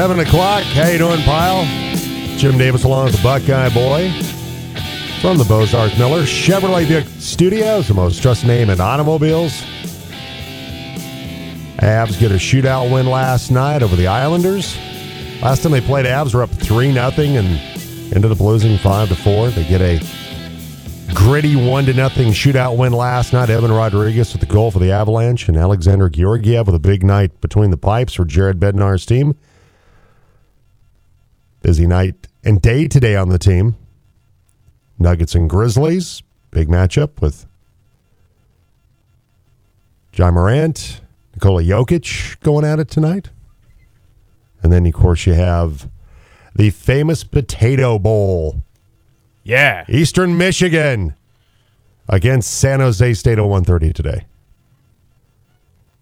Seven o'clock. How you doing, pile? Jim Davis along with the Buckeye Boy from the Bozarth Miller Chevrolet Buick Studios, the most trusted name in automobiles. Avs get a shootout win last night over the Islanders. Last time they played, Avs were up three nothing and ended up losing five to four. They get a gritty one to nothing shootout win last night. Evan Rodrigues with the goal for the Avalanche and Alexander Georgiev with a big night between the pipes for Jared Bednar's team. Busy night and day today on the team. Nuggets and Grizzlies, big matchup with Ja Morant, Nikola Jokic going at it tonight. And then, of course, you have the famous Potato Bowl. Yeah. Eastern Michigan against San Jose State at 130 today.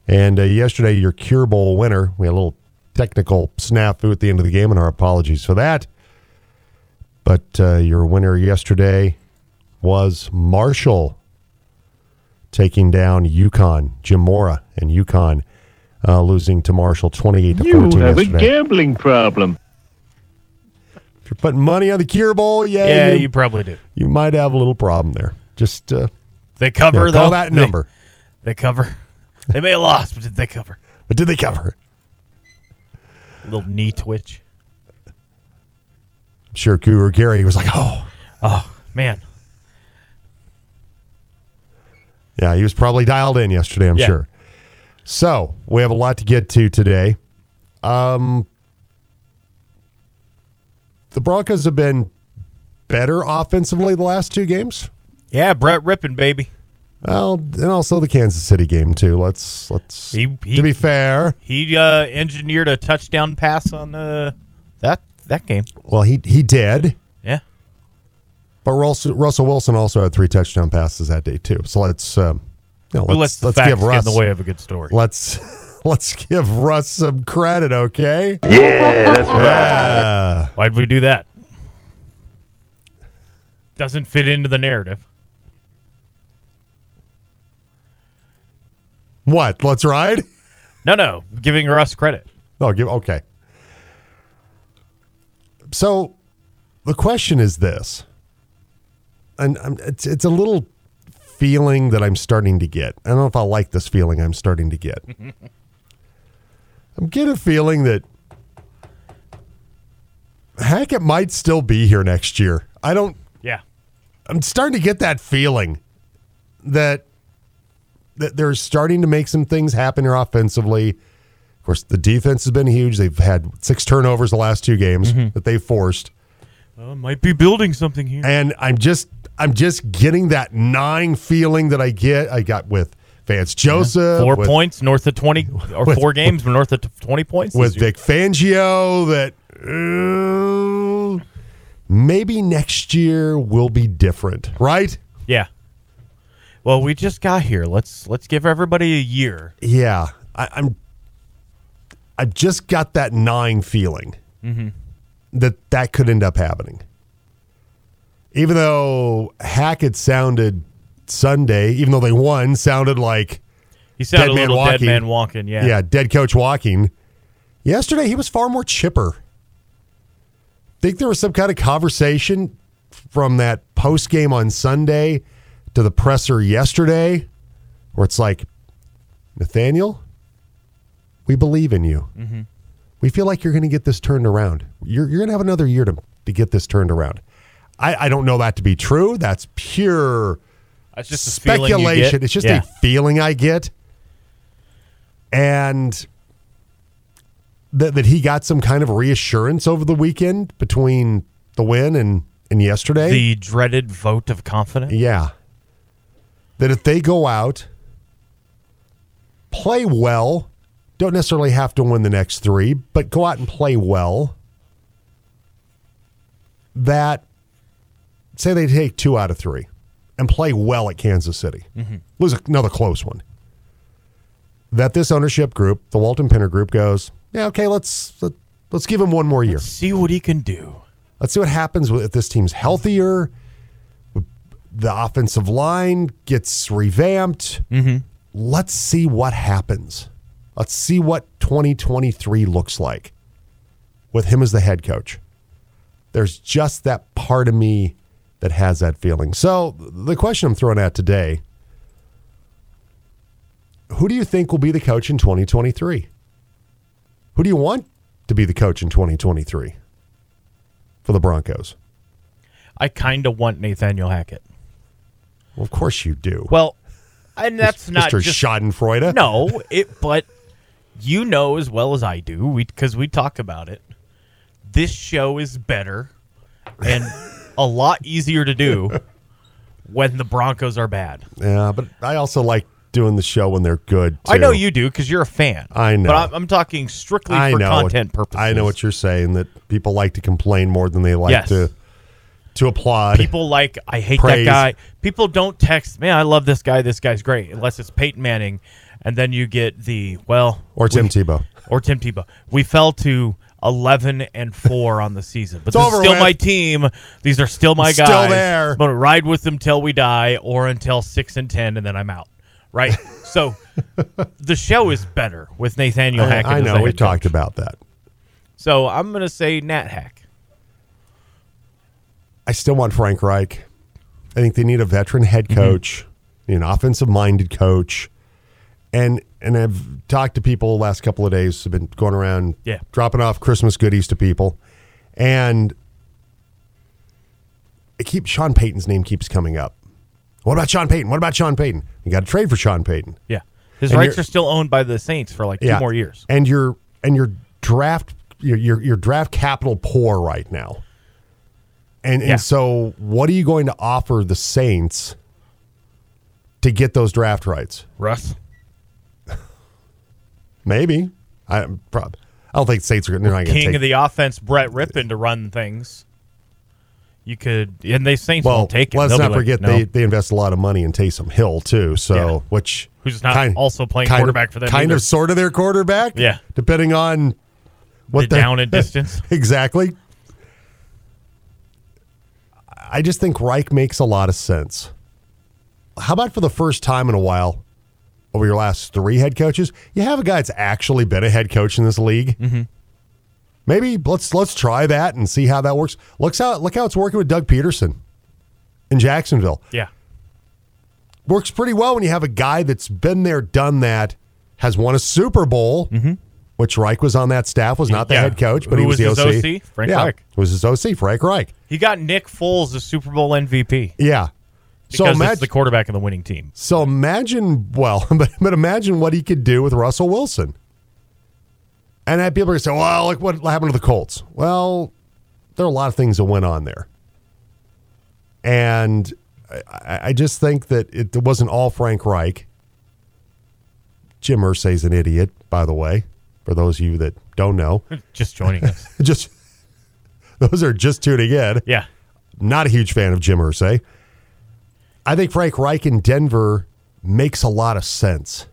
And uh, yesterday, your Cure Bowl winner, we had a little technical snafu at the end of the game, and our apologies for that. But uh, your winner yesterday was Marshall taking down UConn, Jim Mora and UConn uh, losing to Marshall 28 to You 14 have a gambling problem. If you're putting money on the Cure Bowl, yeah, Yeah, you, you probably do. you might have a little problem there. Just uh, They cover yeah, though. call that They- number. They, cover. They may have lost, but did they cover? But did they cover? Little knee twitch. I'm sure Guru Gary was like, oh, Oh man. yeah, he was probably dialed in yesterday, I'm Yeah. sure. So we have a lot to get to today. Um, the Broncos have been better offensively the last two games. Yeah, Brett Rypien, baby. Well, and also the Kansas City game too. Let's let's He- he- to be fair. He uh, engineered a touchdown pass on uh, that that game. Well, he he did, Yeah. but Russell, Russell Wilson also had three touchdown passes that day too. So let's um, you know, let's lets the let's facts give get Russ in the way of a good story? let's let's give Russ some credit, okay? Yeah, that's right. Uh, Why'd we do that? Doesn't fit into the narrative. What? Let's ride. No, no, giving Russ credit. Oh, give okay. So the question is this, and I'm, it's it's a little feeling that I'm starting to get. I don't know if I like this feeling I'm starting to get. I'm getting a feeling that Hackett might still be here next year. I don't. Yeah. I'm starting to get that feeling that they're starting to make some things happen here offensively. Of course, the defense has been huge. They've had six turnovers the last two games that they've forced, Well, might be building something here. and I'm just I'm just getting that gnawing feeling that I get I got with Vance Joseph, Four with, points north of 20, or with- four games north of 20 points. with. Vic Fangio. That uh, maybe next year will be different, right? Yeah. Well, we just got here. Let's let's give everybody a year. Yeah, I, I'm. I've just got that gnawing feeling mm-hmm. that that could end up happening. Even though Hackett sounded Sunday, even though they won, sounded like He sounded Dead a man little dead walking. man walking. Yeah. yeah, dead coach walking. Yesterday, he was far more chipper. Think there was some kind of conversation from that post game on Sunday to the presser yesterday, where it's like, Nathaniel, we believe in you. Mm-hmm. We feel like you're going to get this turned around. You're, you're going to have another year to, to get this turned around. I, I don't know that to be true. That's pure That's just a speculation. It's just Yeah. a feeling I get. And that, that he got some kind of reassurance over the weekend between the win and, and yesterday. the dreaded vote of confidence. yeah. That if they go out, play well, don't necessarily have to win the next three, but go out and play well, that say they take two out of three and play well at Kansas City, mm-hmm. lose another close one. That this ownership group, the Walton-Penner group, goes, yeah, okay, let's let, let's give him one more year. See what he can do. Let's see what happens if this team's healthier. The offensive line gets revamped. Mm-hmm. Let's see what happens. Let's see what 2023 looks like. with him as the head coach. There's just that part of me that has that feeling. So the question I'm throwing out today who do you think will be the coach in 2023? Who do you want to be the coach in 2023 for the Broncos? I kind of want Nathaniel Hackett. Well, of course you do. Well, and that's not Mr. just Schadenfreude. no. It, but you know as well as I do, because we talk about it. This show is better and a lot easier to do when the Broncos are bad. Yeah, but I also like doing the show when they're good. Too. I know you do because you're a fan. I know. but I'm, I'm talking strictly I for know. content purposes. I know what you're saying. That people like to complain more than they like Yes. to to applaud. people like. I hate Praise. that guy. People don't text. Man, I love this guy. This guy's great. Unless it's Peyton Manning, and then you get the well or Tim we- Tebow. or Tim Tebow. We fell to 11 and 4 on the season. But It's this is still with. my team. These are still my Still guys. there. I'm going to ride with them till we die or until 6 and 10 and then I'm out. Right? so the show is better with Nathaniel I, Hackett. I the know we talked coach. about that. So I'm going to say Nat Hack. I still want Frank Reich. I think they need a veteran head Mm-hmm. coach, an offensive minded coach. And and I've talked to people the last couple of days, have been going around Yeah. dropping off Christmas goodies to people. And it keeps Sean Payton's name keeps coming up. What about Sean Payton? What about Sean Payton? You got to trade for Sean Payton. Yeah. His And rights you're- still owned by the Saints for like two more years. And your and your draft your your, your draft capital poor right now. And Yeah. so what are you going to offer the Saints to get those draft rights? Russ. Maybe. I prob- I don't think the Saints are going to King take of the offense, Brett Rypien, to run things. You could, and they Saints well, won't take it. let's They'll not like, forget no. they, they invest a lot of money in Taysom Hill too. So Yeah. which Who's not also playing kind quarterback of, for them Kind either. of sort of their quarterback. Yeah. Depending on what the down and distance. exactly. I just think Reich makes a lot of sense. How about for the first time in a while, over your last three head coaches, you have a guy that's actually been a head coach in this league. Mm-hmm. Maybe let's let's try that and see how that works. Looks how look how it's working with Doug Pederson in Jacksonville. Yeah. Works pretty well when you have a guy that's been there, done that, has won a Super Bowl. Which Reich was on that staff, was not the. Yeah. head coach, but Who he was, was the his OC. OC? Frank yeah, Reich. was his OC, Frank Reich. He got Nick Foles the Super Bowl MVP Yeah. So because it's imagine, the quarterback of the winning team. so imagine, well, but, but imagine what he could do with Russell Wilson. And that people are going to say, well, look what happened to the Colts. Well, there are a lot of things that went on there. And I, I just think that it wasn't all Frank Reich. Jim Irsay's an idiot, by the way, for those of you that don't know. Just joining us. just those are just tuning in. Yeah. Not a huge fan of Jim Irsay. I think Frank Reich in Denver makes a lot of sense.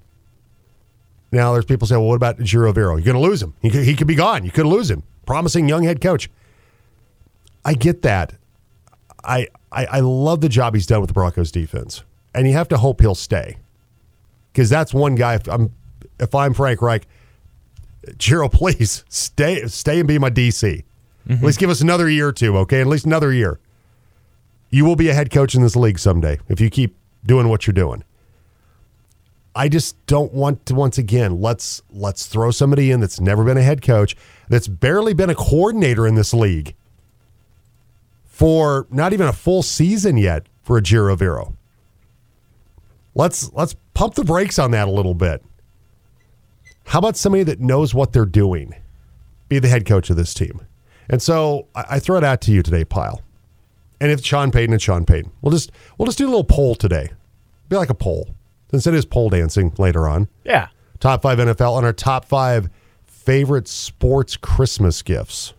Now, there's people say, well, what about Ejiro Evero? You're going to lose him. He could, he could be gone. You could lose him. Promising young head coach. I get that. I, I I love the job he's done with the Broncos defense, and you have to hope he'll stay, because that's one guy. If I'm if I'm Frank Reich, Ejiro, please stay stay and be my DC. Mm-hmm. At least give us another year or two, okay? At least another year. You will be a head coach in this league someday if you keep doing what you're doing. I just don't want to once again, let's let's throw somebody in that's never been a head coach, that's barely been a coordinator in this league for not even a full season yet for a Ejiro Evero. Let's let's pump the brakes on that a little bit. How about somebody that knows what they're doing? Be the head coach of this team. And so I, I throw it out to you today, Pile. And if Sean Payton and Sean Payton, we'll just we'll just do a little poll today. Be like a poll. Since it is pole dancing later on. Yeah. Top five NFL on our top five favorite sports Christmas gifts.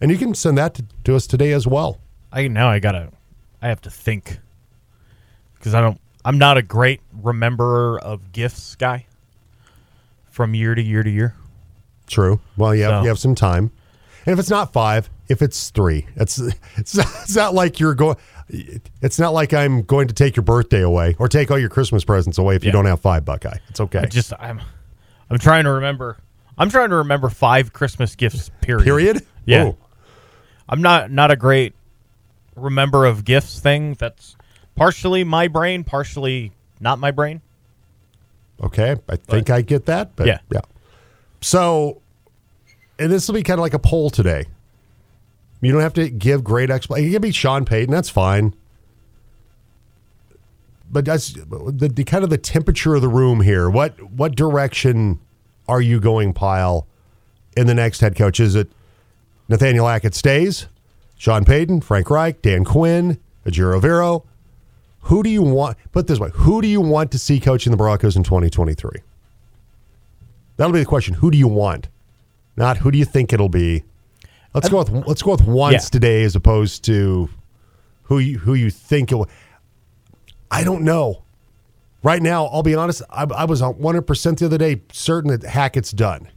And you can send that to, to us today as well. I now I gotta I have to think because I don't I'm not a great rememberer of gifts guy from year to year to year. True. Well, you have, So- you have some time. And if it's not five, if it's three, it's it's not, it's not like you're going. It's not like I'm going to take your birthday away or take all your Christmas presents away if you don't have five, Buckeye. It's okay. I just I'm I'm trying to remember I'm trying to remember five Christmas gifts. Period. Period. Yeah. Oh, I'm not not a great remember of gifts thing. That's partially my brain, partially not my brain. Okay. I think I get that. But Yeah. yeah. So, and this will be kind of like a poll today. You don't have to give great explanation. You can be Sean Payton. That's fine. But that's the, the kind of the temperature of the room here. What what direction are you going, Pile, in the next head coach? Is it Nathaniel Hackett stays, Sean Payton, Frank Reich, Dan Quinn, Ejiro Evero? Who do you want? Put this way: Who do you want to see coaching the Broncos in 2023? That'll be the question. Who do you want? Not who do you think it'll be. Let's go with let's go with once Yeah. today as opposed to who you who you think it will. I don't know. Right now, I'll be honest. I, I was 100 percent the other day certain that Hackett's done.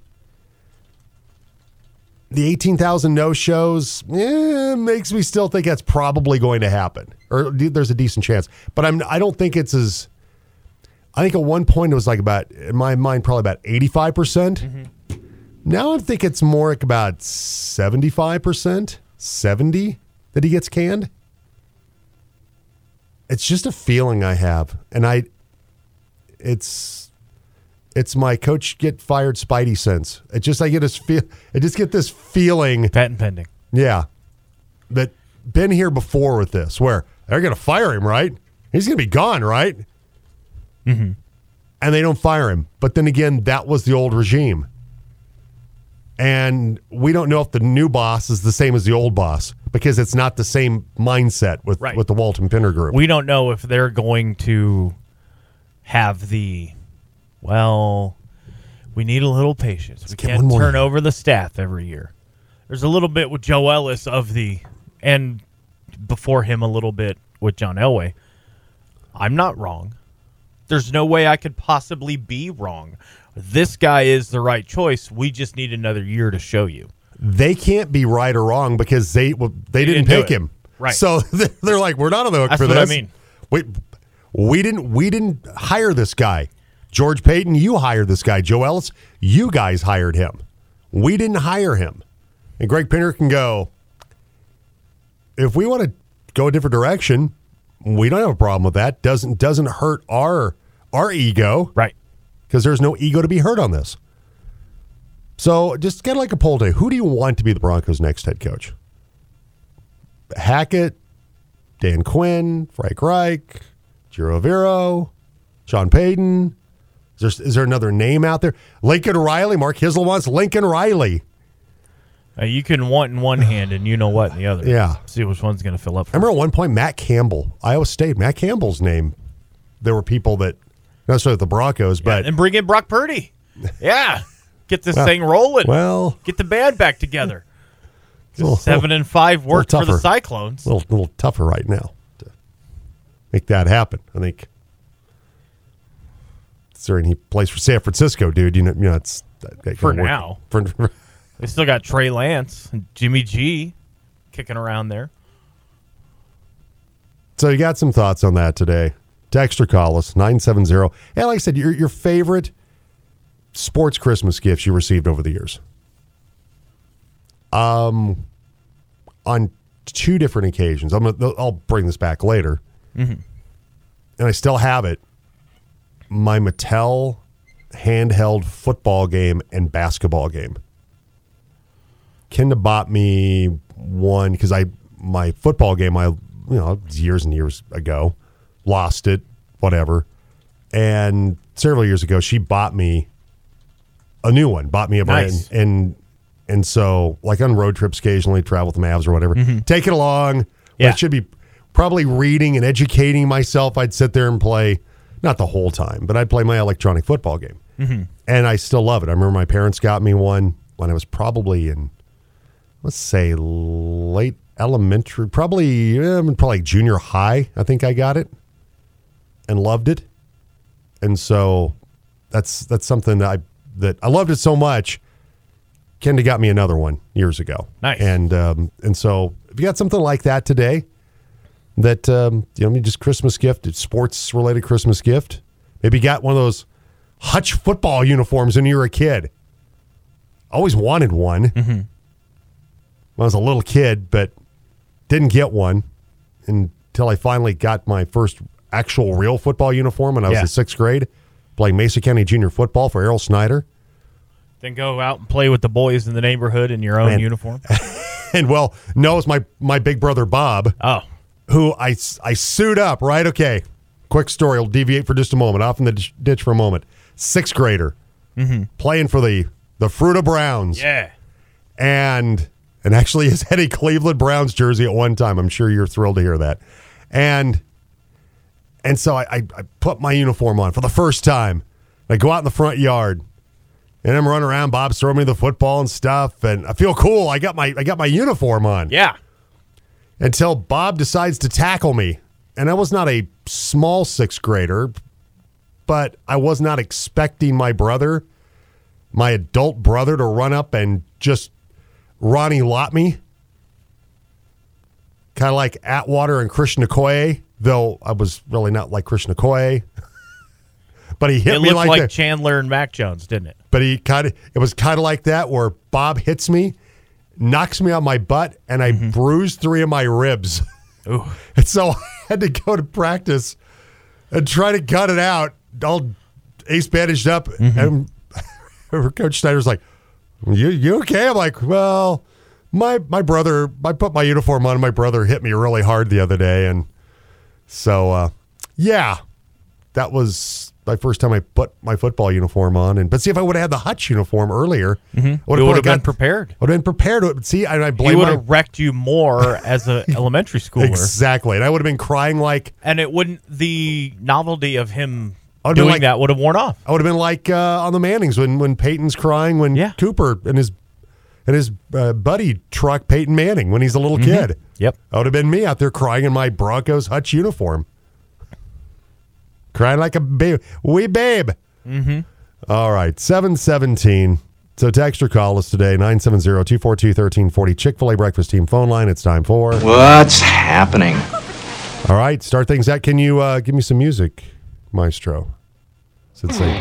The 18,000 no shows eh, makes me still think that's probably going to happen, or there's a decent chance. But I'm I don't think it's as. I think at one point it was like about in my mind probably about 85 percent. Now I think it's more like about 75%, 70 that he gets canned. It's just a feeling I have. And I it's it's my coach get fired spidey sense. It just I get this feel I just get this feeling, Patent pending. yeah. That been here before with this where they're going to fire him, right? He's going to be gone, right? Mm-hmm. And they don't fire him. But then again, that was the old regime. And we don't know if the new boss is the same as the old boss because it's not the same mindset with, Right. with the Walton-Penner group. We don't know if they're going to have the well. We need a little patience. we can't turn year. over the staff every year. There's a little bit with Joe Ellis of the, and before him a little bit with John Elway. I'm not wrong. There's no way I could possibly be wrong. This guy is the right choice. We just need another year to show you. they can't be right or wrong because they well, they, didn't, didn't pick him. Right. So they're like, we're not on the hook That's for what I mean. We we didn't we didn't hire this guy. George Paton, you hired this guy. Joe Ellis, you guys hired him. We didn't hire him. And Greg Penner can go. If we want to go a different direction, we don't have a problem with that. Doesn't doesn't hurt our our ego Right. because there's no ego to be hurt on this. So just get like a poll day. Who do you want to be the Broncos' next head coach? Hackett, Dan Quinn, Frank Reich, Ejiro Evero, Sean Payton. Is there, is there another name out there? Lincoln Riley. Mark Hisel wants Lincoln Riley. Uh, you can want in one hand and you know what in the other. Yeah. See which one's going to fill up. I remember at one point Matt Campbell, Iowa State. Matt Campbell's name. There were people that, not necessarily the Broncos, but and bring in Brock Purdy. Yeah. Get this Well- thing rolling. well, Get the band back together. little- Seven and five worked for the. Cyclones. a little, little tougher right now to make that happen. I think. Considering he plays for San Francisco, dude, you know, you know it's that, that For now. For, They still got Trey Lance and Jimmy G kicking around there. so you got some thoughts on that today? Text or call us nine seven zero. And like I said, your your favorite sports Christmas gifts you received over the years. Um, on two different occasions. I'm gonna, I'll bring this back later, and I still have it. My Mattel handheld football game and basketball game. Kinda bought me one because I my football game I you know years and years ago lost it whatever and several years ago she bought me a new one bought me a brand Nice. and and so like on road trips occasionally travel with the Mavs or whatever mm-hmm. take it along Yeah. I should be probably reading and educating myself I'd sit there and play not the whole time but I'd play my electronic football game and I still love it I remember my parents got me one when I was probably in let's say late elementary, probably eh, probably junior high. I think I got it and loved it, and so that's that's something that I that I loved it so much. Kenda got me another one years ago. Nice. and um, and so if you got something like that today, that um, you know, just Christmas gift, it's sports related Christmas gift. Maybe you got one of those Hutch football uniforms when you were a kid. always wanted one when I was a little kid, but didn't get one until I finally got my first actual real football uniform when I was Yeah. in sixth grade, playing Mesa County Junior football for Errol Snyder. Then go out and play with the boys in the neighborhood in your own Man. uniform. And well, no, it's my my big brother Bob. Oh, who I, I suit up, right? Okay. Quick story. I'll deviate for just a moment, off in the ditch- for a moment. Sixth grader mm-hmm. playing for the, the Fruita Browns. yeah. And and actually has had a Cleveland Browns jersey at one time. I'm sure you're thrilled to hear that. And and so I, I, I put my uniform on for the first time. I go out in the front yard and I'm running around. Bob's throwing me the football and stuff. And I feel cool. I got my I got my uniform on Yeah. Until Bob decides to tackle me. And I was not a small sixth grader, but I was not expecting my brother, my adult brother, to run up and just Ronnie Lott me. Kind of like Atwater and Christian Okoye, though I was really not like Christian Okoye. but he hit It me looked like, like that Chandler and Mac Jones, didn't it? but he kind of it was kind of like that where Bob hits me, knocks me on my butt, and I bruised three of my ribs. Ooh. And so I had to go to practice and try to cut it out, all ace bandaged up. And Coach Snyder's like, "You you okay?" I'm like, "Well, my my brother, I put my uniform on. My brother hit me really hard the other day, and so uh, yeah, that was my first time I put my football uniform on. And but see, if I would have had the Hutch uniform earlier, I You would have been prepared. Would have been prepared. to- See, I He blame would my have wrecked you more as an elementary schooler. exactly, and I would have been crying like And it wouldn't, the novelty of him I doing like- that would have worn off. I would have been like uh, on the Mannings when when Peyton's crying when Yeah. Cooper and his and his uh, buddy truck Peyton Manning when he's a little kid. Yep. That would have been me out there crying in my Broncos Hutch uniform, crying like a babe, wee babe. Mm-hmm. All right, seven seventeen. So text or call us today 970-242-1340 Chick-fil-A breakfast team phone line. It's time for. What's happening? All right, start things out. Can you uh, give me some music, Maestro? Since they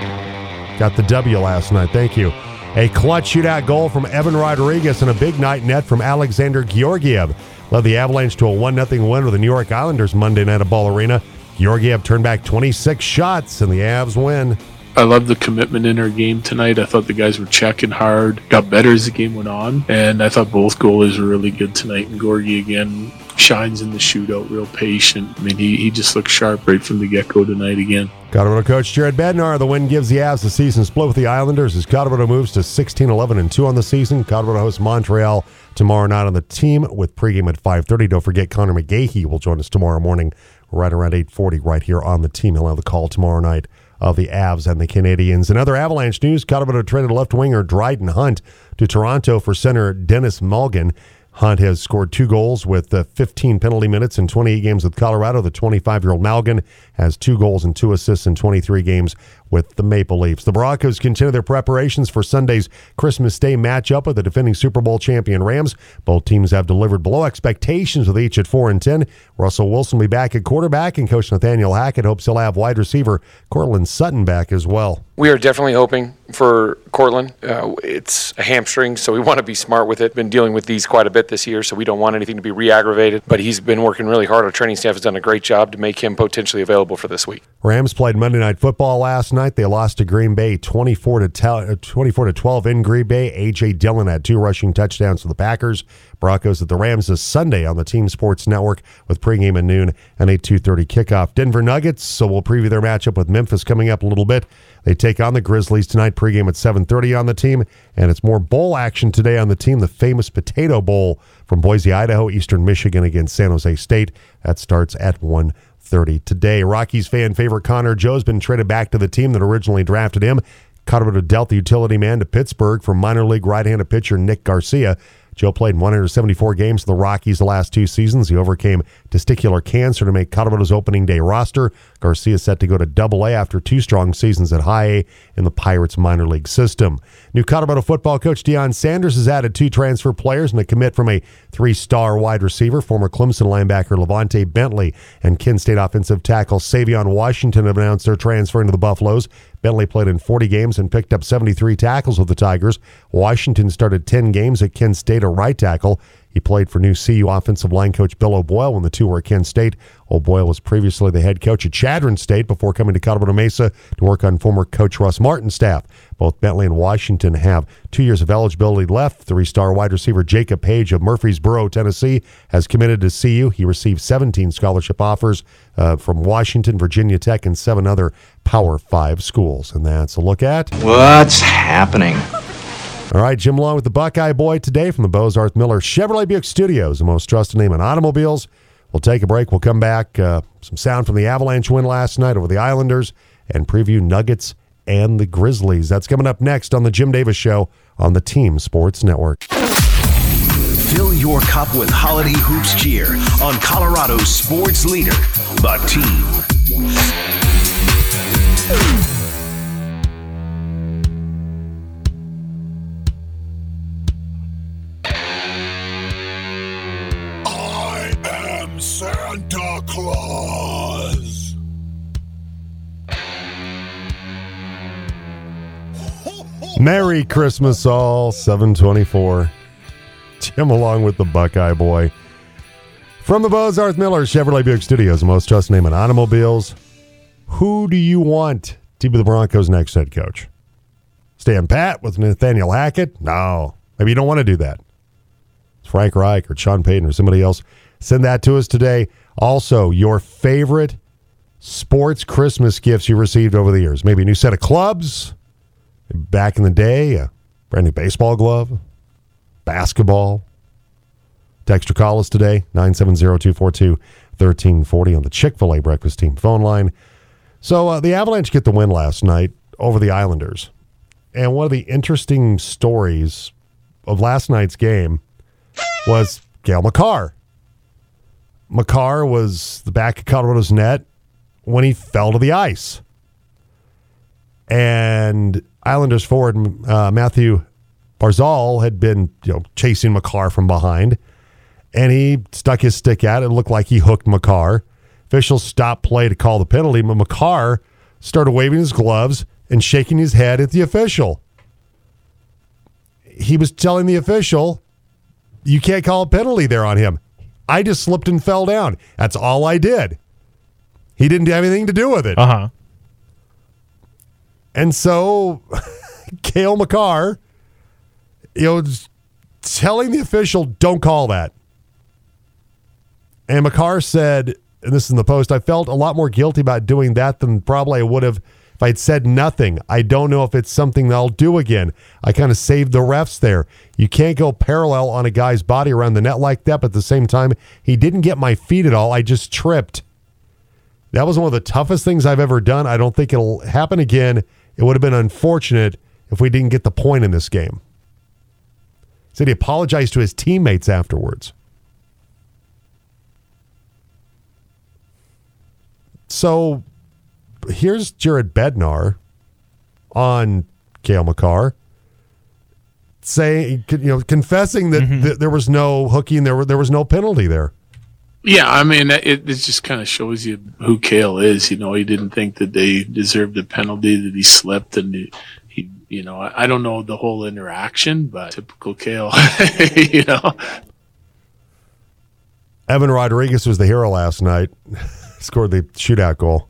got the W last night. Thank you. A clutch shootout goal from Evan Rodrigues and a big night net from Alexander Georgiev led the Avalanche to a 1 0 win with the New York Islanders Monday night at Ball Arena. Georgiev turned back 26 shots and the Avs win. I love the commitment in our game tonight. I thought the guys were checking hard, got better as the game went on, and I thought both goalies were really good tonight. And Georgie again shines in the shootout, real patient. I mean, he, he just looked sharp right from the get go tonight again. Colorado coach Jared Bednar. The win gives the Avs the season split with the Islanders as Colorado moves to 16 11 and 2 on the season. Colorado hosts Montreal tomorrow night on the team with pregame at 5.30. Don't forget Connor McGahey will join us tomorrow morning right around 8.40 right here on the team. He'll have the call tomorrow night of the Avs and the Canadiens. In other Avalanche news, Colorado traded left winger Dryden Hunt to Toronto for center Denis Malgin. Hunt has scored two goals with uh, 15 penalty minutes in 28 games with Colorado. The 25 year old Malgin has two goals and two assists in 23 games with the Maple Leafs. The Broncos continue their preparations for Sunday's Christmas Day matchup with the defending Super Bowl champion Rams. Both teams have delivered below expectations with each at 4 and 10. Russell Wilson will be back at quarterback, and Coach Nathaniel Hackett hopes he'll have wide receiver Courtland Sutton back as well. We are definitely hoping for Courtland. Uh, it's a hamstring, so we want to be smart with it. Been dealing with these quite a bit this year, so we don't want anything to be re-aggravated. But he's been working really hard. Our training staff has done a great job to make him potentially available for this week. Rams played Monday Night Football last night. They lost to Green Bay 24 to uh, 24 to 12 in Green Bay. AJ Dillon had two rushing touchdowns for the Packers. Broncos at the Rams this Sunday on the Team Sports Network with pregame at noon and a 2:30 kickoff. Denver Nuggets. So we'll preview their matchup with Memphis coming up a little bit. They take on the Grizzlies tonight. Pregame at 7:30 on the team, and it's more bowl action today on the team. The famous Potato Bowl from Boise, Idaho, Eastern Michigan against San Jose State. That starts at 1. 30 today. Rockies fan favorite Connor Joe's been traded back to the team that originally drafted him. Colorado dealt the utility man to Pittsburgh for minor league right-handed pitcher Nick Garcia. Joe played 174 games for the Rockies the last two seasons. He overcame testicular cancer to make Colorado's opening day roster. Garcia is set to go to Double A after two strong seasons at High A in the Pirates minor league system. New Colorado football coach Deion Sanders has added two transfer players and a commit from a three-star wide receiver, former Clemson linebacker LaVonta Bentley, and Kent State offensive tackle Savion Washington have announced their transfer into the Buffaloes. Bentley played in 40 games and picked up 73 tackles with the Tigers. Washington started 10 games at Kent State, a right tackle. He played for new CU offensive line coach Bill O'Boyle when the two were at Kent State. O'Boyle was previously the head coach at Chadron State before coming to Colorado Mesa to work on former coach Russ Martin's staff. Both Bentley and Washington have two years of eligibility left. Three star wide receiver Jacob Page of Murfreesboro, Tennessee, has committed to CU. He received 17 scholarship offers uh, from Washington, Virginia Tech, and seven other Power Five schools. And that's a look at. What's happening? All right, Jim Long with the Buckeye Boy today from the Bozarth Miller Chevrolet Buick Studios, the most trusted name in automobiles. We'll take a break. We'll come back. Uh, some sound from the Avalanche win last night over the Islanders and preview Nuggets and the Grizzlies. That's coming up next on the Jim Davis Show on the Team Sports Network. Fill your cup with holiday hoops cheer on Colorado's sports leader, the team. Merry Christmas, all. 724. Jim along with the Buckeye Boy. From the Bozarth Miller Chevrolet Buick Studios, most trusted name in automobiles. Who do you want to be the Broncos' next head coach? Stan Pat with Nathaniel Hackett? No. Maybe you don't want to do that. It's Frank Reich or Sean Payton or somebody else. Send that to us today. Also, your favorite sports Christmas gifts you received over the years. Maybe a new set of clubs, back in the day, a brand new baseball glove, basketball. Text or call us today, 970-242-1340 on the Chick-fil-A Breakfast Team phone line. So uh, the Avalanche get the win last night over the Islanders. And one of the interesting stories of last night's game was Cale Makar. Makar was the back of Colorado's net when he fell to the ice. And Islanders forward uh, Mathew Barzal had been you know chasing Makar from behind, and he stuck his stick out. It looked like he hooked Makar. Officials stopped play to call the penalty, but Makar started waving his gloves and shaking his head at the official. He was telling the official, "You can't call a penalty there on him. I just slipped and fell down. That's all I did. He didn't have anything to do with it." Uh huh. And so, Cale Makar, you know, telling the official, don't call that. And Makar said, and this is in the post, I felt a lot more guilty about doing that than probably I would have if I'd said nothing. I don't know if it's something that I'll do again. I kind of saved the refs there. You can't go parallel on a guy's body around the net like that, but at the same time, he didn't get my feet at all. I just tripped. That was one of the toughest things I've ever done. I don't think it'll happen again. It would have been unfortunate if we didn't get the point in this game. Said he apologized to his teammates afterwards. So here's Jared Bednar on Cale Makar saying, you know, confessing that mm-hmm. th- there was no hooking, there, were, there was no penalty there. Yeah, I mean, it, it just kind of shows you who Cale is. You know, he didn't think that they deserved a penalty, that he slipped, and he, he you know, I, I don't know the whole interaction, but typical Cale, you know. Evan Rodrigues was the hero last night. Scored the shootout goal.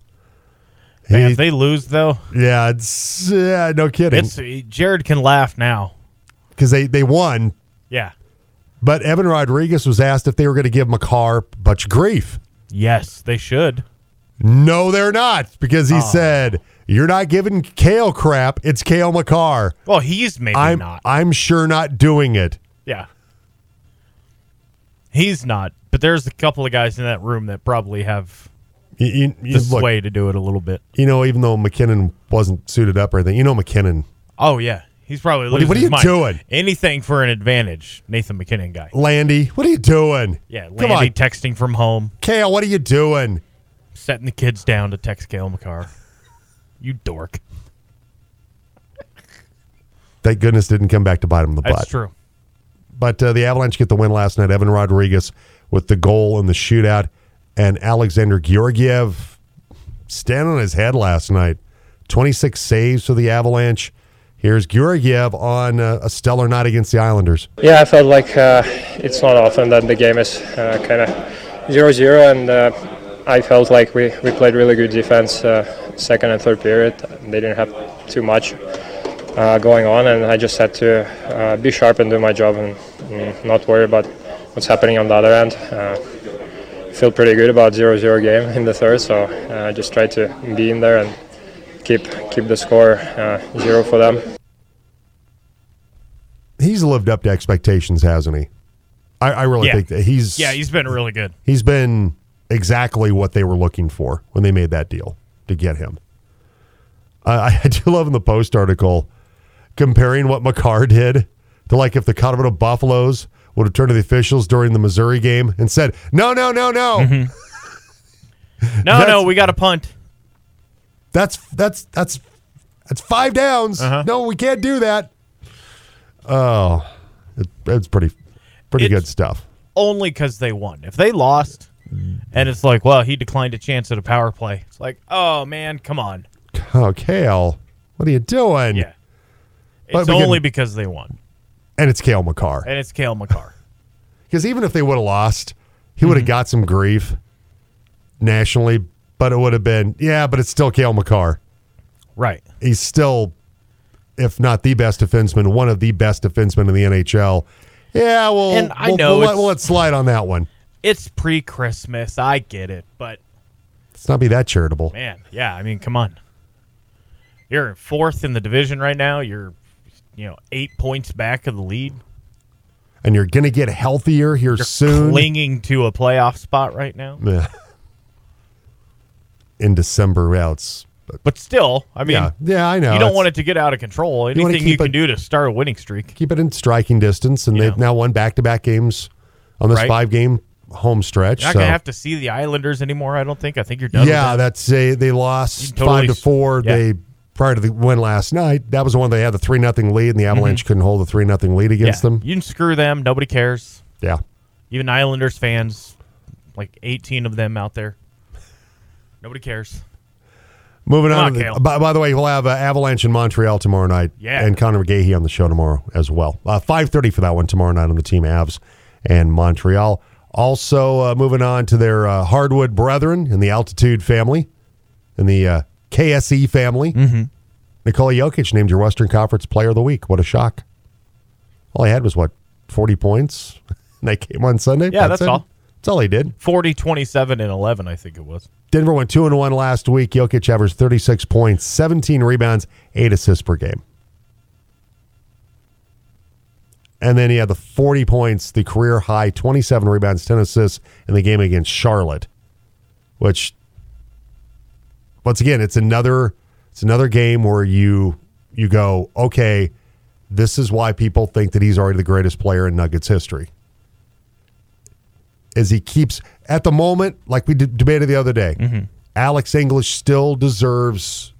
Man, if they lose though, yeah, it's yeah, no kidding. it's Jared can laugh now. Because they, they won, Yeah. but Evan Rodrigues was asked if they were going to give Makar much grief. Yes, they should. No, they're not, because he said, You're not giving Cale crap. It's Cale Makar. Well, he's maybe I'm not. I'm sure not doing it. yeah. He's not, but there's a couple of guys in that room that probably have You, you, you- the look, sway to do it a little bit. you know, even though MacKinnon wasn't suited up or anything, you know MacKinnon. Oh yeah, he's probably What are- losing what are you mind. doing? Anything for an advantage, Nathan MacKinnon guy. Landy, what are you doing? Yeah, Come Landy on. texting from home. Cale, what are you doing? setting the kids down to text Cale Makar. You dork. Thank goodness didn't come back to bite him in the That's butt. true. But uh, the Avalanche get the win last night. Evan Rodrigues with the goal in the shootout, and Alexander Georgiev stand on his head last night. 26 saves for the Avalanche. Here's Georgiev on uh, a stellar night against the Islanders. Yeah, I felt like uh, it's not often that the game is uh, kind of 0 0, and uh, I felt like we, we played really good defense uh, second and third period. They didn't have too much uh, going on, and I just had to be sharp and do my job and mm, not worry about what's happening on the other end. Feel pretty good about 0 0 game in the third, so uh, just try to be in there and keep keep the score uh, zero for them. He's lived up to expectations, hasn't he? I, I really Yeah. think that he's Yeah, he's been really good. he's been exactly what they were looking for when they made that deal to get him. I I do love in the post article comparing what Makar did to like if the Colorado Buffaloes would have turned to the officials during the Missouri game and said, "No, no, no, no, No, That's- no, we got a punt. that's that's that's that's five downs. Uh-huh. No, we can't do that." Oh, it, it's pretty pretty It's- good stuff. Only because they won. If they lost, and it's like, well, he declined a chance at a power play. It's like, oh man, come on. Oh, Cale, what are you doing? Yeah. It's we can- only because they won, And it's Cale Makar. and it's Cale Makar. Because even if they would have lost, he would have Mm-hmm. got some grief nationally, but it would have been, yeah, but it's still Cale Makar. right. He's still, if not the best defenseman, one of the best defensemen in the NHL. Yeah, well, And I we'll, know we'll, let, we'll let slide on that one. It's pre-Christmas. I get it, but Let's not be that charitable. man, yeah. I mean, come on. You're fourth in the division right now. You're, you know, eight points back of the lead. And you're going to get healthier here You're soon. clinging to a playoff spot right now. Yeah. In December, yeah, it's, But still, I mean, yeah, yeah, I know. you don't It's- want it to get out of control. Anything you, keep can it- do to start a winning streak. keep it in striking distance, and You they've now won back-to-back games on this Right. five-game home stretch. You're not so. gonna have to see the Islanders anymore. I don't think. I think you're done. Yeah, that's a, they lost totally five to four. yeah. They prior to the win last night. That was the one they had the three nothing lead, and the Avalanche couldn't hold the three nothing lead against Mm-hmm. yeah. them. You can screw them. Nobody cares. Yeah, Even Islanders fans, like 18 of them out there. Nobody cares. moving Come on. on, the- by, by the way, we'll have uh, Avalanche in Montreal tomorrow night. Yeah. and Connor McGahey on the show tomorrow as well. Uh, Five thirty for that one tomorrow night on the team Avs and Montreal. Also uh, moving on to their uh, hardwood brethren in the altitude family, in the uh, KSE family. Mm-hmm. Nikola Jokic named your Western Conference Player of the Week. What a shock! All he had was what forty points. and they came on Sunday. Yeah, that's it. all. That's all he did. 40, 27, and 11, I think it was. Denver went two and one last week. Jokic averaged thirty six points, seventeen rebounds, eight assists per game. And then he had the 40 points, the career high, 27 rebounds, 10 assists in the game against Charlotte, which once again, it's another it's another game where you you go, okay, this is why people think that he's already the greatest player in Nuggets history. As he keeps at the moment, like we debated the other day, mm-hmm. Alex English still deserves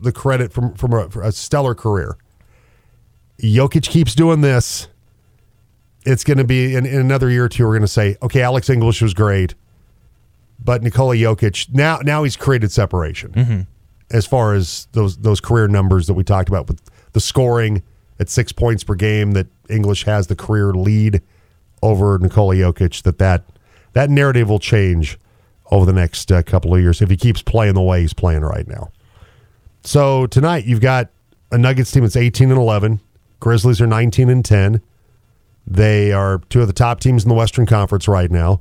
the credit from from a, a stellar career. Jokic keeps doing this. It's going to be in, in another year or two. We're going to say, okay, Alex English was great, but Nikola Jokic now now he's created separation as far as those those career numbers that we talked about with the scoring at six points per game that English has the career lead over Nikola Jokic. That that that narrative will change over the next uh, couple of years if he keeps playing the way he's playing right now. So tonight you've got a Nuggets team that's 18 and 11. Grizzlies are 19 and 10. They are two of the top teams in the Western Conference right now.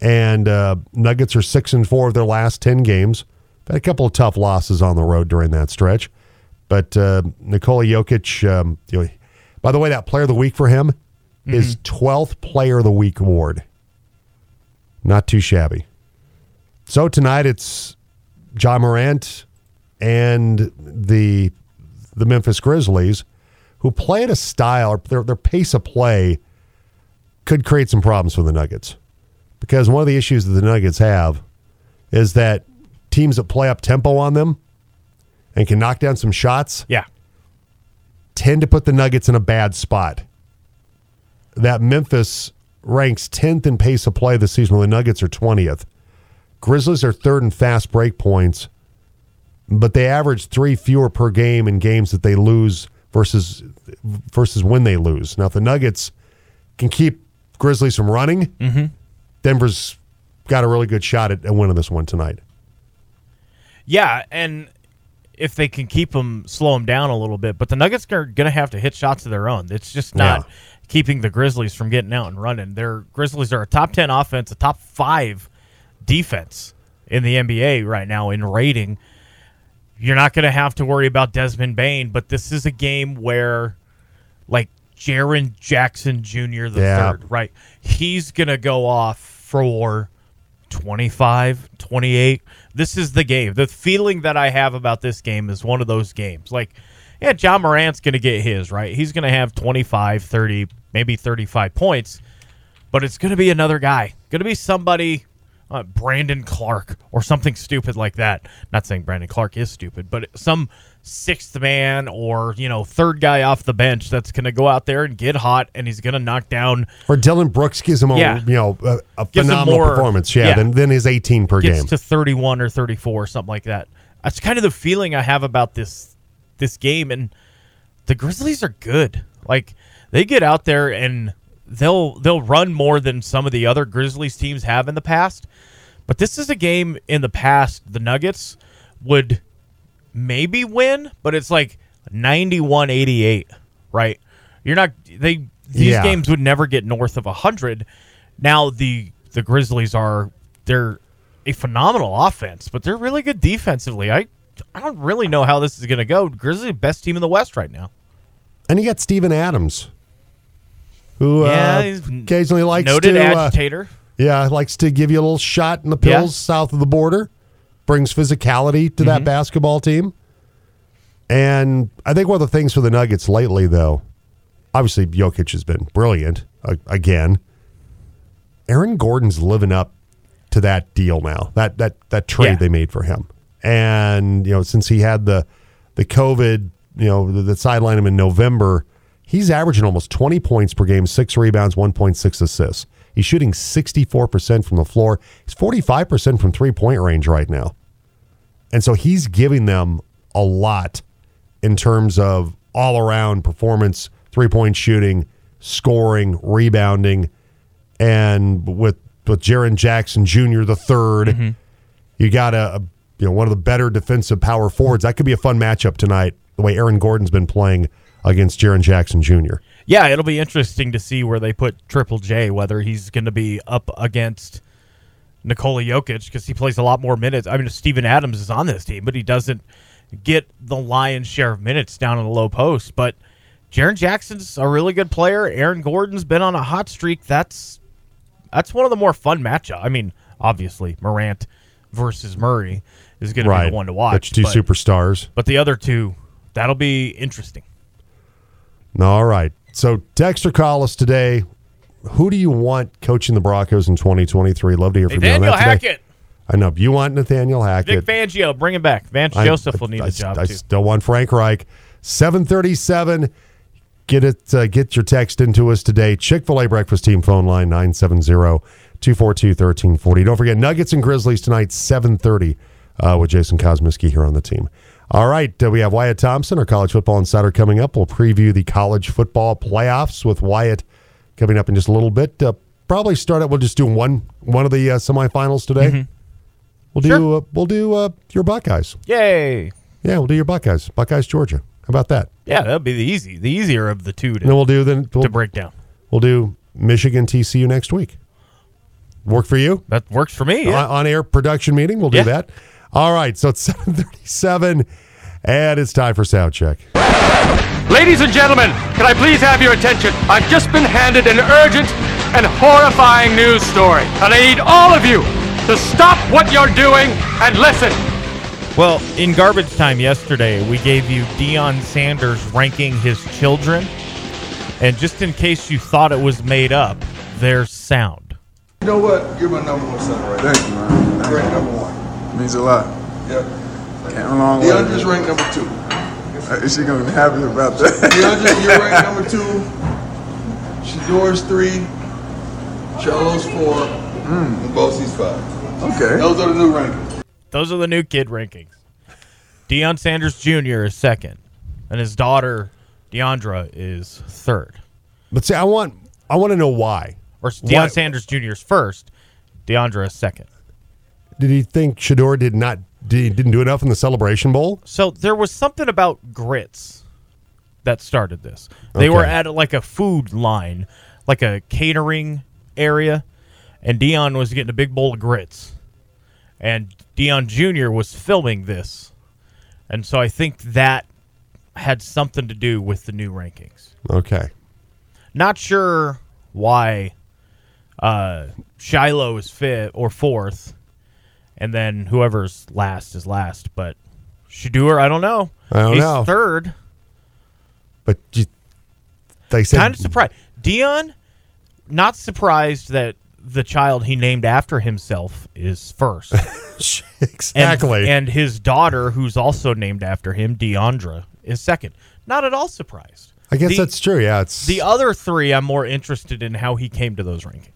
And uh, Nuggets are 6 and 4 of their last 10 games. Had a couple of tough losses on the road during that stretch. But uh, Nikola Jokic, um, you know, by the way, that player of the week for him is 12th player of the week award. Not too shabby. So tonight it's Ja Morant and the the Memphis Grizzlies, who play at a style, their their pace of play could create some problems for the Nuggets. Because one of the issues that the Nuggets have is that teams that play up tempo on them and can knock down some shots Yeah. tend to put the Nuggets in a bad spot. That Memphis ranks 10th in pace of play this season, while the Nuggets are 20th. Grizzlies are third in fast break points, but they average three fewer per game in games that they lose versus versus when they lose. Now, if the Nuggets can keep Grizzlies from running, mm-hmm. Denver's got a really good shot at, at winning this one tonight. Yeah, and if they can keep them, slow them down a little bit. But the Nuggets are going to have to hit shots of their own. It's just not Yeah. keeping the Grizzlies from getting out and running. Their Grizzlies are a top ten offense, a top five defense in the NBA right now in rating. You're not going to have to worry about Desmond Bane, but this is a game where, like Jaren Jackson Jr. the Yeah. third, right? He's going to go off for 25, 28. This is the game. The feeling that I have about this game is one of those games. Like, yeah, Ja Morant's going to get his, right? He's going to have 25, 30, maybe 35 points, but it's going to be another guy. Going to be somebody, uh, Brandon Clarke or something stupid like that. Not saying Brandon Clarke is stupid, but some sixth man or, you know, third guy off the bench that's going to go out there and get hot and he's going to knock down Or Dillon Brooks gives him a Yeah. you know a, a phenomenal more- performance, yeah, yeah. Than, than his 18 per gets game. to 31 or 34 or something like that. That's kind of the feeling I have about this this game and the Grizzlies are good. Like they get out there and they'll they'll run more than some of the other Grizzlies teams have in the past. But this is a game in the past the Nuggets would maybe win, but it's like 91-88, right? You're not they these Yeah. games would never get north of 100. Now the the Grizzlies are they're a phenomenal offense, but they're really good defensively. I I don't really know how this is going to go. Grizzlies best team in the West right now. And you got Steven Adams, who Yeah, uh, occasionally likes Noted to uh, agitator. yeah likes to give you a little shot in the Yeah. pills south of the border. Brings physicality to Mm-hmm. that basketball team. And I think one of the things for the Nuggets lately, though, obviously Jokic has been brilliant uh, again. Aaron Gordon's living up to that deal now. That that that trade Yeah. they made for him, and you know since he had the the COVID, you know the, the sideline him in November, he's averaging almost twenty points per game, six rebounds, one point six assists. He's shooting sixty four percent from the floor. He's forty five percent from three point range right now, and so he's giving them a lot in terms of all around performance, three point shooting, scoring, rebounding, and with with Jaren Jackson Jr. the 3rd mm-hmm. you got a, a you know one of the better defensive power forwards. That could be a fun matchup tonight. The way Aaron Gordon's been playing against Jaren Jackson Jr. Yeah, it'll be interesting to see where they put Triple J, whether he's going to be up against Nikola Jokic because he plays a lot more minutes. I mean, Steven Adams is on this team, but he doesn't get the lion's share of minutes down in the low post. But Jaren Jackson's a really good player. Aaron Gordon's been on a hot streak. That's that's one of the more fun matchups. I mean, obviously Morant versus Murray is going to be the one to watch. That's two but, superstars. but the other two, that'll be interesting. All right. So Dexter Collis today. Who do you want coaching the Broncos in 2023? Love to hear from you on Nathaniel that today. Hackett, I know you want Nathaniel Vic Hackett. Fangio, bring him back. Vance I- Joseph will need I, a job I too. still want Frank Reich. Seven thirty-seven. Get it. Uh, get your text into us today. Chick Fil A breakfast team phone line 970-242-1340. Don't forget Nuggets and Grizzlies tonight seven thirty uh, with Jason Kosmiski here on the team. All right, uh, we have Wyatt Thompson, our college football insider, coming up. We'll preview the college football playoffs with Wyatt coming up in just a little bit. Uh, probably start out. We'll just do one one of the uh, semifinals today. We'll do Sure. uh, we'll do uh, your Buckeyes. Yay! Yeah, we'll do your Buckeyes. Buckeyes, Georgia. How about that? Yeah, that'll be the easy, the easier of the two to, then we'll do then we'll, to break down. we'll do Michigan TCU next week. Work for you? That works for me. Yeah. On, air production meeting. We'll do Yeah. that. All right. So it's seven thirty-seven, and it's time for sound check. Ladies and gentlemen, can I please have your attention? I've just been handed an urgent and horrifying news story, and I need all of you to stop what you're doing and listen. Well, in garbage time yesterday, we gave you Deion Sanders ranking his children, and just in case you thought it was made up, there's sound. You know what? You're my number one center right Thank you, man. now. Number one. Means a lot. Yep. Came a long way. Deiondra's ranked number two. Uh, Is she gonna be happy about that? Deiondra, you're ranked number two. Shedeur's three. Charlo's four. And Bosie's five. Okay. Those are the new rankings. Those are the new kid rankings. Deion Sanders Jr. is second, and his daughter Deiondra is third. But see, I want I want to know why. Or Deion Why- Sanders Jr. is first, Deiondra is second. Did he think Shedeur did not did, didn't do enough in the Celebration Bowl? So there was something about grits that started this. They were at like a food line, like a catering area, and Deion was getting a big bowl of grits, and Deion Jr. was filming this, and so I think that had something to do with the new rankings. Okay. Not sure why uh, Shilo is fifth or fourth, and then whoever's last is last. But Shedeur, I don't know. I don't He's know. third. But you, they said Kind of surprised. Deion, not surprised that the child he named after himself is first. exactly. And, and his daughter, who's also named after him, Deiondra, is second. Not at all surprised. I guess The- that's true. Yeah, it's The other three, I'm more interested in how he came to those rankings.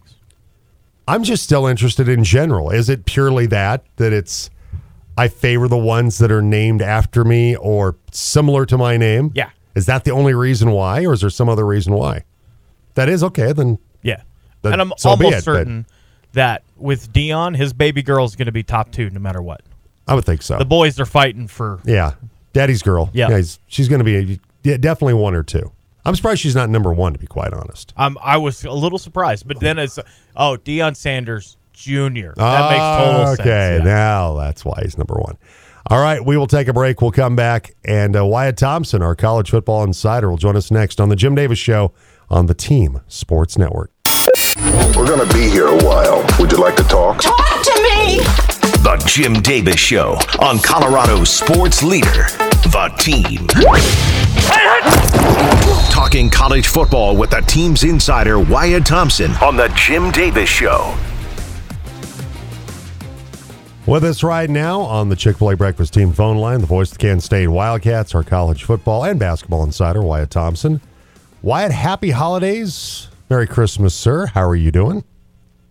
I'm just still interested in general. Is it purely that that it's I favor the ones that are named after me or similar to my name? Yeah. Is that the only reason why, or is there some other reason why? That is okay. Then Yeah. Then and I'm so almost it, but- certain that with Deion, his baby girl is going to be top two no matter what. I would think so. The boys are fighting for. yeah, Daddy's girl. Yeah. he's- she's going to be yeah, definitely one or two. I'm surprised she's not number one, to be quite honest. Um, I was a little surprised, but then it's oh Deion Sanders Jr. That makes total sense. Okay, yeah. now that's why he's number one. All right, we will take a break. We'll come back, and uh, Wyatt Thompson, our college football insider, will join us next on the Jim Davis Show on the Team Sports Network. We're gonna be here a while. Would you like to talk? Talk to me. The Jim Davis Show on Colorado Sports Leader, The Team. Talking college football with the team's insider Wyatt Thompson on the Jim Davis Show. With us right now on the Chick fil A Breakfast Team phone line, the voice of the Kansas State Wildcats, our college football and basketball insider, Wyatt Thompson. Wyatt, happy holidays. Merry Christmas, sir. How are you doing?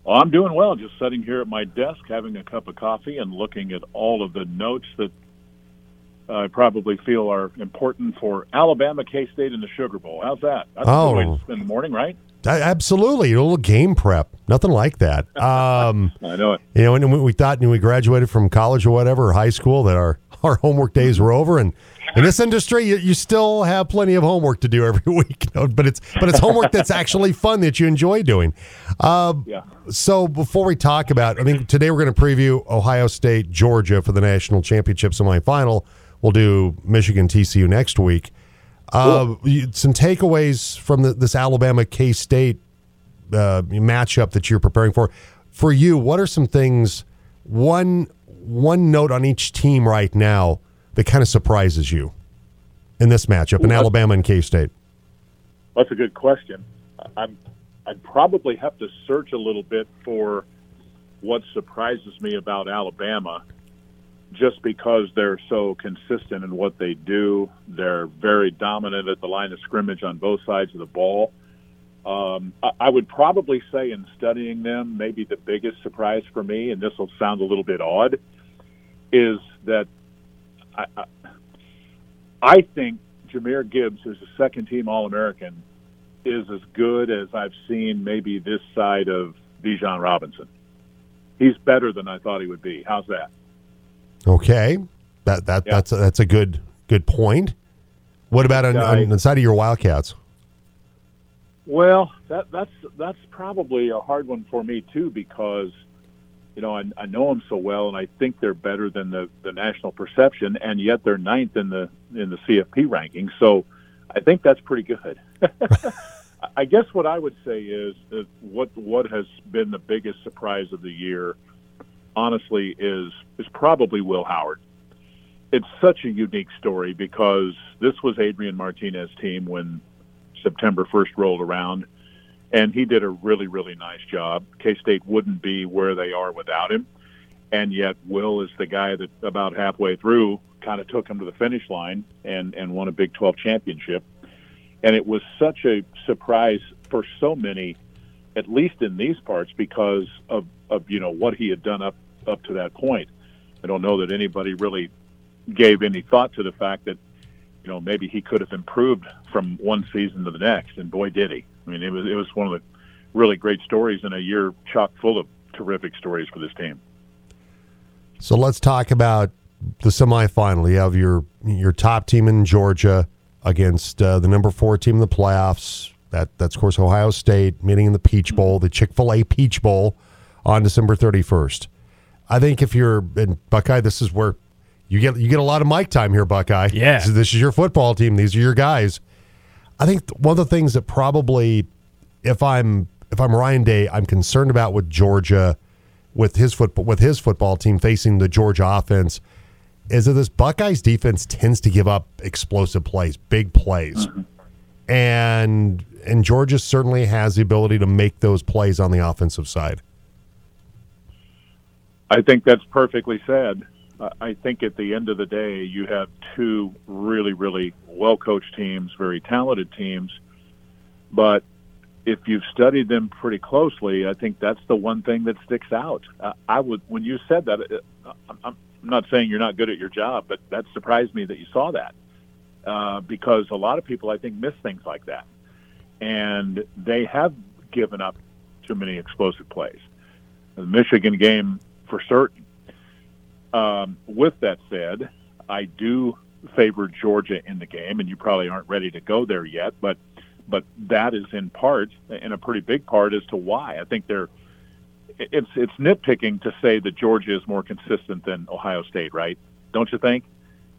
Well, I'm doing well. Just sitting here at my desk, having a cup of coffee, and looking at all of the notes that I probably feel are important for Alabama, K State, and the Sugar Bowl. How's that? That's a good way Oh. to spend the morning, right? Absolutely. A little game prep. Nothing like that. Um, I know it. You know, and we, thought when we graduated from college or whatever, or high school, that our, our homework days were over. And in this industry, you, you still have plenty of homework to do every week. You know, but it's but it's homework that's actually fun that you enjoy doing. Um, Yeah. So before we talk about, I mean, today we're going to preview Ohio State, Georgia for the national championship semifinal. We'll do Michigan, TCU next week. Uh, some takeaways from the, this Alabama K State uh, matchup that you're preparing for. For you, what are some things? One one note on each team right now that kind of surprises you in this matchup in Ooh, Alabama and K State. That's a good question. I'm, I'd probably have to search a little bit for what surprises me about Alabama, just because they're so consistent in what they do. They're very dominant at the line of scrimmage on both sides of the ball. Um, I, I would probably say, in studying them, maybe the biggest surprise for me, and this will sound a little bit odd, is that I, I, I think Jahmyr Gibbs, who's a second team All American, is as good as I've seen maybe this side of Bijan Robinson. He's better than I thought he would be. How's that? Okay, that that Yeah. that's a, that's a good good point. What about on, on the side of your Wildcats? Well, that that's that's probably a hard one for me too because you know I, I know them so well and I think they're better than the, the national perception and yet they're ninth in the in the CFP ranking. So I think that's pretty good. I guess what I would say is that what what has been the biggest surprise of the year, honestly, is is probably Will Howard. It's such a unique story because this was Adrian Martinez's team when September 1st rolled around. and he did a really, really nice job. K State wouldn't be where they are without him, and yet Will is the guy that about halfway through kind of took him to the finish line and and won a Big 12 championship. And it was such a surprise for so many, at least in these parts, because of of you know what he had done up up to that point. I don't know that anybody really gave any thought to the fact that you know maybe he could have improved from one season to the next, and boy did he! I mean, it was it was one of the really great stories in a year chock full of terrific stories for this team. So let's talk about the semifinal. You have your your top team in Georgia against uh, the number four team in the playoffs. That that's of course Ohio State meeting in the Peach Bowl, the Chick Fil A Peach Bowl, on December thirty first. I think if you're in Buckeye, this is where you get you get a lot of mic time here, Buckeye. Yeah, this is, this is your football team. These are your guys. I think one of the things that probably, if I'm if I'm Ryan Day, I'm concerned about with Georgia, with his football with his football team facing the Georgia offense, is that this Buckeyes defense tends to give up explosive plays, big plays, mm-hmm. and and Georgia certainly has the ability to make those plays on the offensive side. I think that's perfectly said. I think at the end of the day, you have two really, really well coached teams, very talented teams. But if you've studied them pretty closely, I think that's the one thing that sticks out. I would, when you said that, uh, I'm not saying you're not good at your job, but that surprised me that you saw that uh, because a lot of people, I think, miss things like that. And they have given up too many explosive plays. The Michigan game, for certain. Um, with that said, I do favor Georgia in the game, and you probably aren't ready to go there yet, but but that is in part, in a pretty big part, as to why I think they're. It's it's nitpicking to say that Georgia is more consistent than Ohio State, right? Don't you think?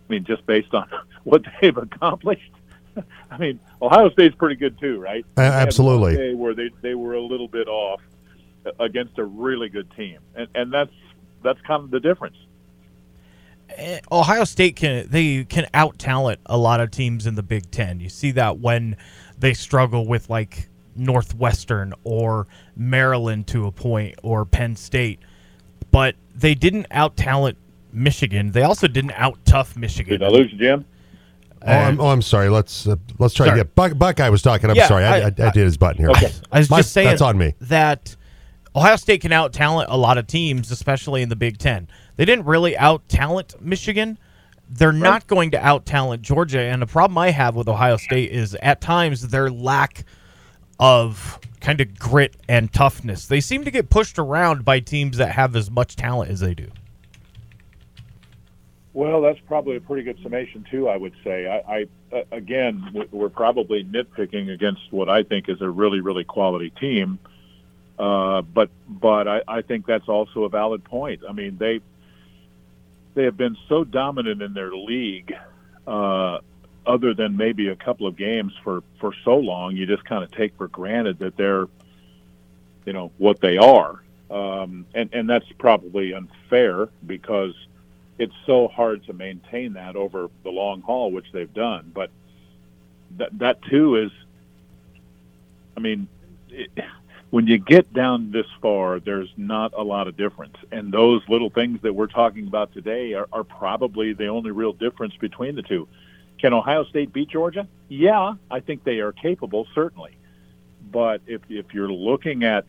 I mean, just based on what they've accomplished. I mean, Ohio State's pretty good too, right? Uh, absolutely. They where they they were a little bit off against a really good team, and and that's that's kind of the difference. Ohio State can they can out talent a lot of teams in the Big Ten. You see that when they struggle with like Northwestern or Maryland to a point or Penn State, but they didn't out talent Michigan. They also didn't out tough Michigan. Did I lose Jim? Oh, I'm, oh, I'm sorry. Let's uh, let's try Sorry. to get Buck, Buckeye was talking. I'm Yeah, sorry. I, I, I- I did his button here. Okay. I was My- just saying that's on me. that Ohio State can out talent a lot of teams, especially in the Big Ten. They didn't really out talent Michigan. They're not going to out talent Georgia. And the problem I have with Ohio State is at times their lack of kind of grit and toughness. They seem to get pushed around by teams that have as much talent as they do. Well, that's probably a pretty good summation too. I would say. I, I uh, again, we're probably nitpicking against what I think is a really, really quality team. Uh, but but I, I think that's also a valid point. I mean, they they have been so dominant in their league, uh, other than maybe a couple of games for for so long, you just kind of take for granted that they're, you know, what they are, um, and and that's probably unfair because it's so hard to maintain that over the long haul, which they've done. But that that too is, I mean, it, when you get down this far, there's not a lot of difference, and those little things that we're talking about today are, are probably the only real difference between the two. Can Ohio State beat Georgia? Yeah, I think they are capable, certainly. But if if you're looking at,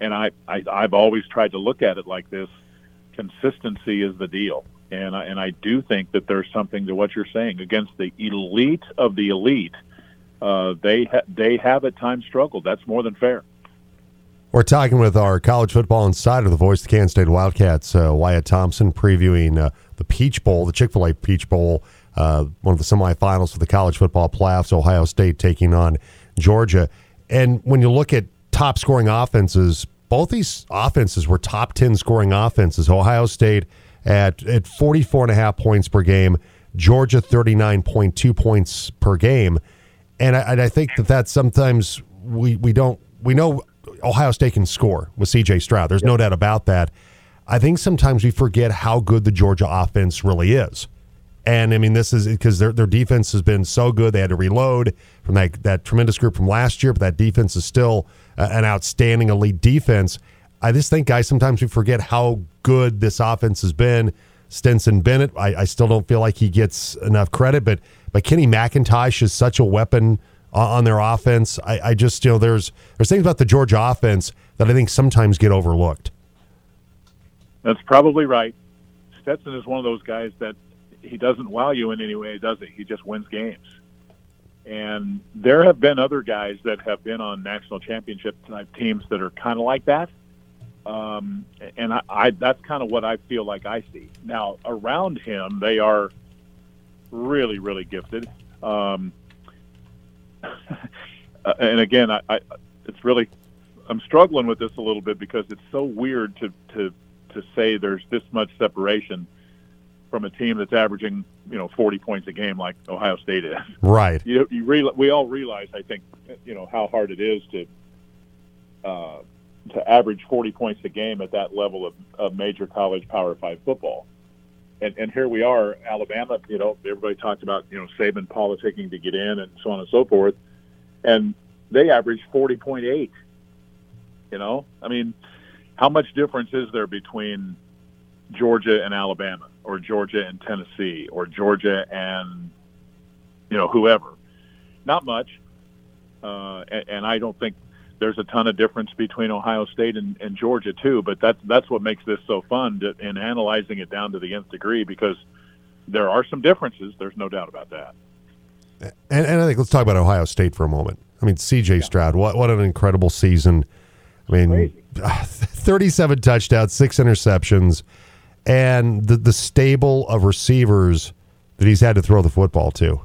and- I, I I've always tried to look at it like this consistency is the deal. And I, and I do think that there's something to what you're saying against the elite of the elite. Uh, they ha- they have at times struggled. That's more than fair. We're talking with our college football insider, the voice of the Kansas State Wildcats, uh, Wyatt Thompson, previewing uh, the Peach Bowl, the Chick fil A Peach Bowl, uh, one of the semifinals for the college football playoffs, Ohio State taking on Georgia. And when you look at top scoring offenses, both these offenses were top 10 scoring offenses. Ohio State at, at 44 and a half points per game, Georgia 39.2 points per game. And I, and I think that that sometimes we, we don't, we know Ohio State can score with CJ Stroud. There's no doubt about that. I think sometimes we forget how good the Georgia offense really is. And I mean, this is because their their defense has been so good. They had to reload from that that tremendous group from last year, but that defense is still uh, an outstanding elite defense. I just think, guys, sometimes we forget how good this offense has been. Stetson Bennett, I, I still don't feel like he gets enough credit, but but Kenny McIntosh is such a weapon on, on their offense. I, I just you know there's there's things about the Georgia offense that I think sometimes get overlooked. That's probably right. Stetson is one of those guys that he doesn't wow you in any way, does he? He just wins games. And there have been other guys that have been on national championship type teams that are kind of like that. Um, and I, I that's kind of what I feel like I see now around him. They are really, really gifted. Um, and again, I, I, it's really I'm struggling with this a little bit because it's so weird to to to say there's this much separation from a team that's averaging you know 40 points a game like Ohio State is. Right. You, you real, we all realize, I think, you know how hard it is to uh, to average 40 points a game at that level of, of major college Power Five football. And, and here we are, Alabama. You know, everybody talked about you know Saban politicking to get in and so on and so forth, and they averaged 40.8. You know, I mean, how much difference is there between Georgia and Alabama, or Georgia and Tennessee, or Georgia and you know whoever? Not much, uh, and, and I don't think there's a ton of difference between Ohio State and, and Georgia too. But that's that's what makes this so fun to, in analyzing it down to the nth degree because there are some differences. There's no doubt about that. And, and I think let's talk about Ohio State for a moment. I mean, C.J. Stroud, what what an incredible season! I mean, 37 touchdowns, six interceptions, and the the stable of receivers that he's had to throw the football to.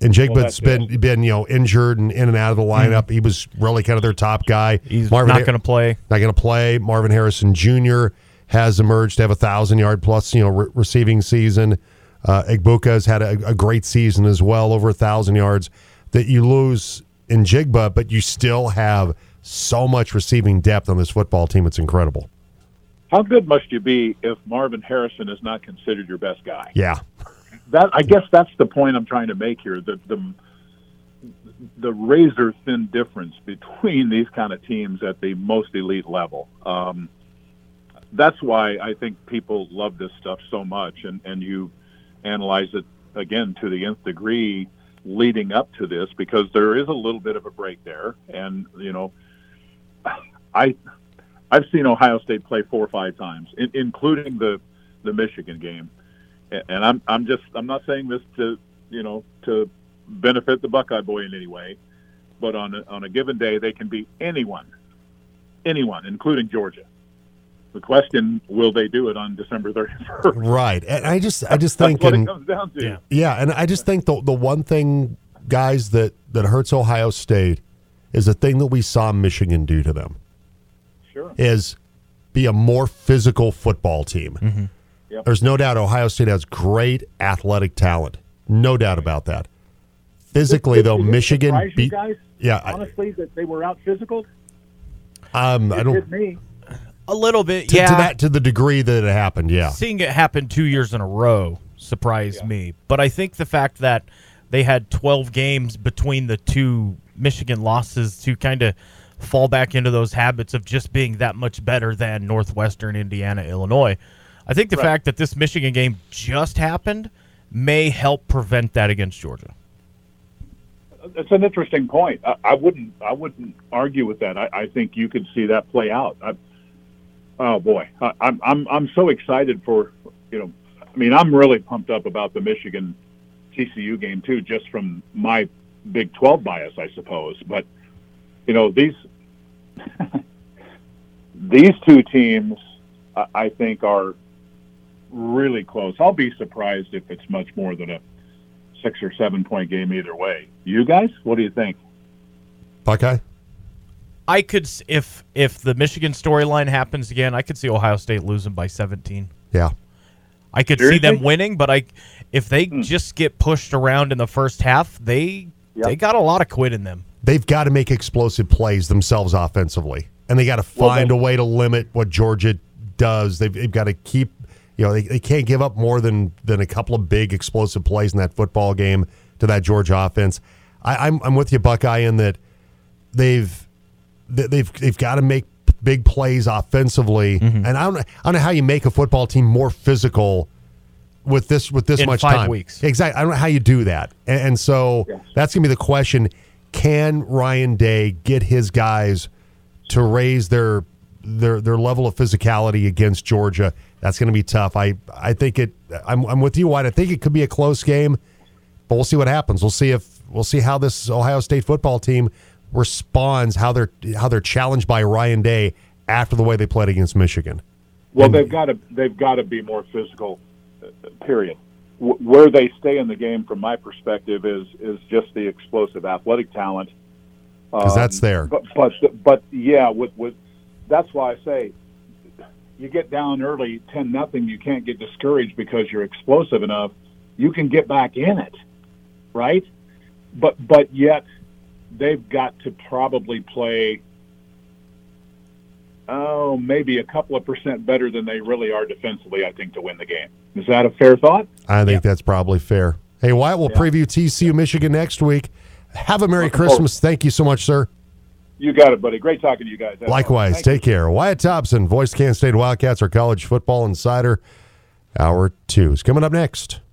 And Jake Well, has that's been been you know injured and in and out of the lineup. He was really kind of their top guy. He's not gonna play. Not going to play. Marvin Harrison Jr. has emerged to have a thousand yard plus you know re- receiving season. Uh, Egbuka has had a, a great season as well, over a thousand yards. That you lose Njigba, but you still have so much receiving depth on this football team. It's incredible. How good must you be if Marvin Harrison is not considered your best guy? Yeah. That I guess that's the point I'm trying to make here. The the the razor thin difference between these kind of teams at the most elite level. Um, that's why I think people love this stuff so much, and and you analyze it again to the nth degree leading up to this because there is a little bit of a break there, and you know, I I've seen Ohio State play four or five times, in, including the the Michigan game, and, and I'm I'm just I'm not saying this to you know to benefit the Buckeye boy in any way, but on a, on a given day they can beat anyone, anyone, including Georgia. The question: Will they do it on December 31st? Right. And I just I just think That's what and- it comes down to. Yeah, and I just think the the one thing, guys, that that hurts Ohio State is the thing that we saw Michigan do to them. Sure. Is be a more physical football team. Mm-hmm. Yep. There's no doubt Ohio State has great athletic talent. No doubt about that. Physically, though, Michigan beat. guys, Yeah, I- honestly, that they were out physical. Um, I don't did me. A little bit, to, yeah. to that to the degree that it happened. Yeah, Seeing it happen two years in a row surprised me. But I think the fact that they had 12 games between the two Michigan losses to kind of fall back into those habits of just being that much better than Northwestern, Indiana, Illinois. I think the Right. fact that this Michigan game just happened may help prevent that against Georgia. It's an interesting point. I, I wouldn't. I wouldn't argue with that. I, I think you could see that play out. I, oh boy, I, I'm I'm I'm so excited for you know. I mean, I'm really pumped up about the Michigan TCU game too, just from my Big 12 bias, I suppose. But you know these these two teams, I, I think, are really close. I'll be surprised if it's much more than a six or seven point game either way. You guys, what do you think? Buckeye. I could if if the Michigan storyline happens again, I could see Ohio State losing by 17. Yeah. I could see them winning, but I if they hmm. just get pushed around in the first half, they they got a lot of quit in them. They've got to make explosive plays themselves offensively, and they got to Well, find a way to limit what Georgia does. They've, they've got to keep You know, they, they can't give up more than than a couple of big explosive plays in that football game to that Georgia offense. I, I'm I'm with you, Buckeye, in that they've they- they've they've got to make big plays offensively, Mm-hmm. and I don't know, I don't know how you make a football team more physical with this with this In much five time. weeks. Exactly. I don't know how you do that, and, and so that's gonna be the question: Can Ryan Day get his guys to raise their their their level of physicality against Georgia? That's gonna be tough. I I think it. I'm I'm with you, Wyatt. I think it could be a close game, but we'll see what happens. We'll see if we'll see how this Ohio State football team responds, how they're how they're challenged by Ryan Day after the way they played against Michigan. Well, they've got to they've got to be more physical. uh, Period. Where they stay in the game, from my perspective, is is just the explosive athletic talent. Because that's there. But but but yeah, with with that's why I say you get down early, ten nothing. You can't get discouraged because you're explosive enough. You can get back in it, right? But but yet they've got to probably play. Oh, maybe a couple of percent better than they really are defensively. I think to win the game. Is that a fair thought? I think that's probably fair. Hey, Wyatt, we'll preview TCU Michigan next week. Have a Merry Christmas. Thank you so much, sir. You got it, buddy. Great talking to you guys. Likewise, Thank you. take care. Wyatt Thompson, voice Kansas State Wildcats, our college football insider. Hour two is coming up next.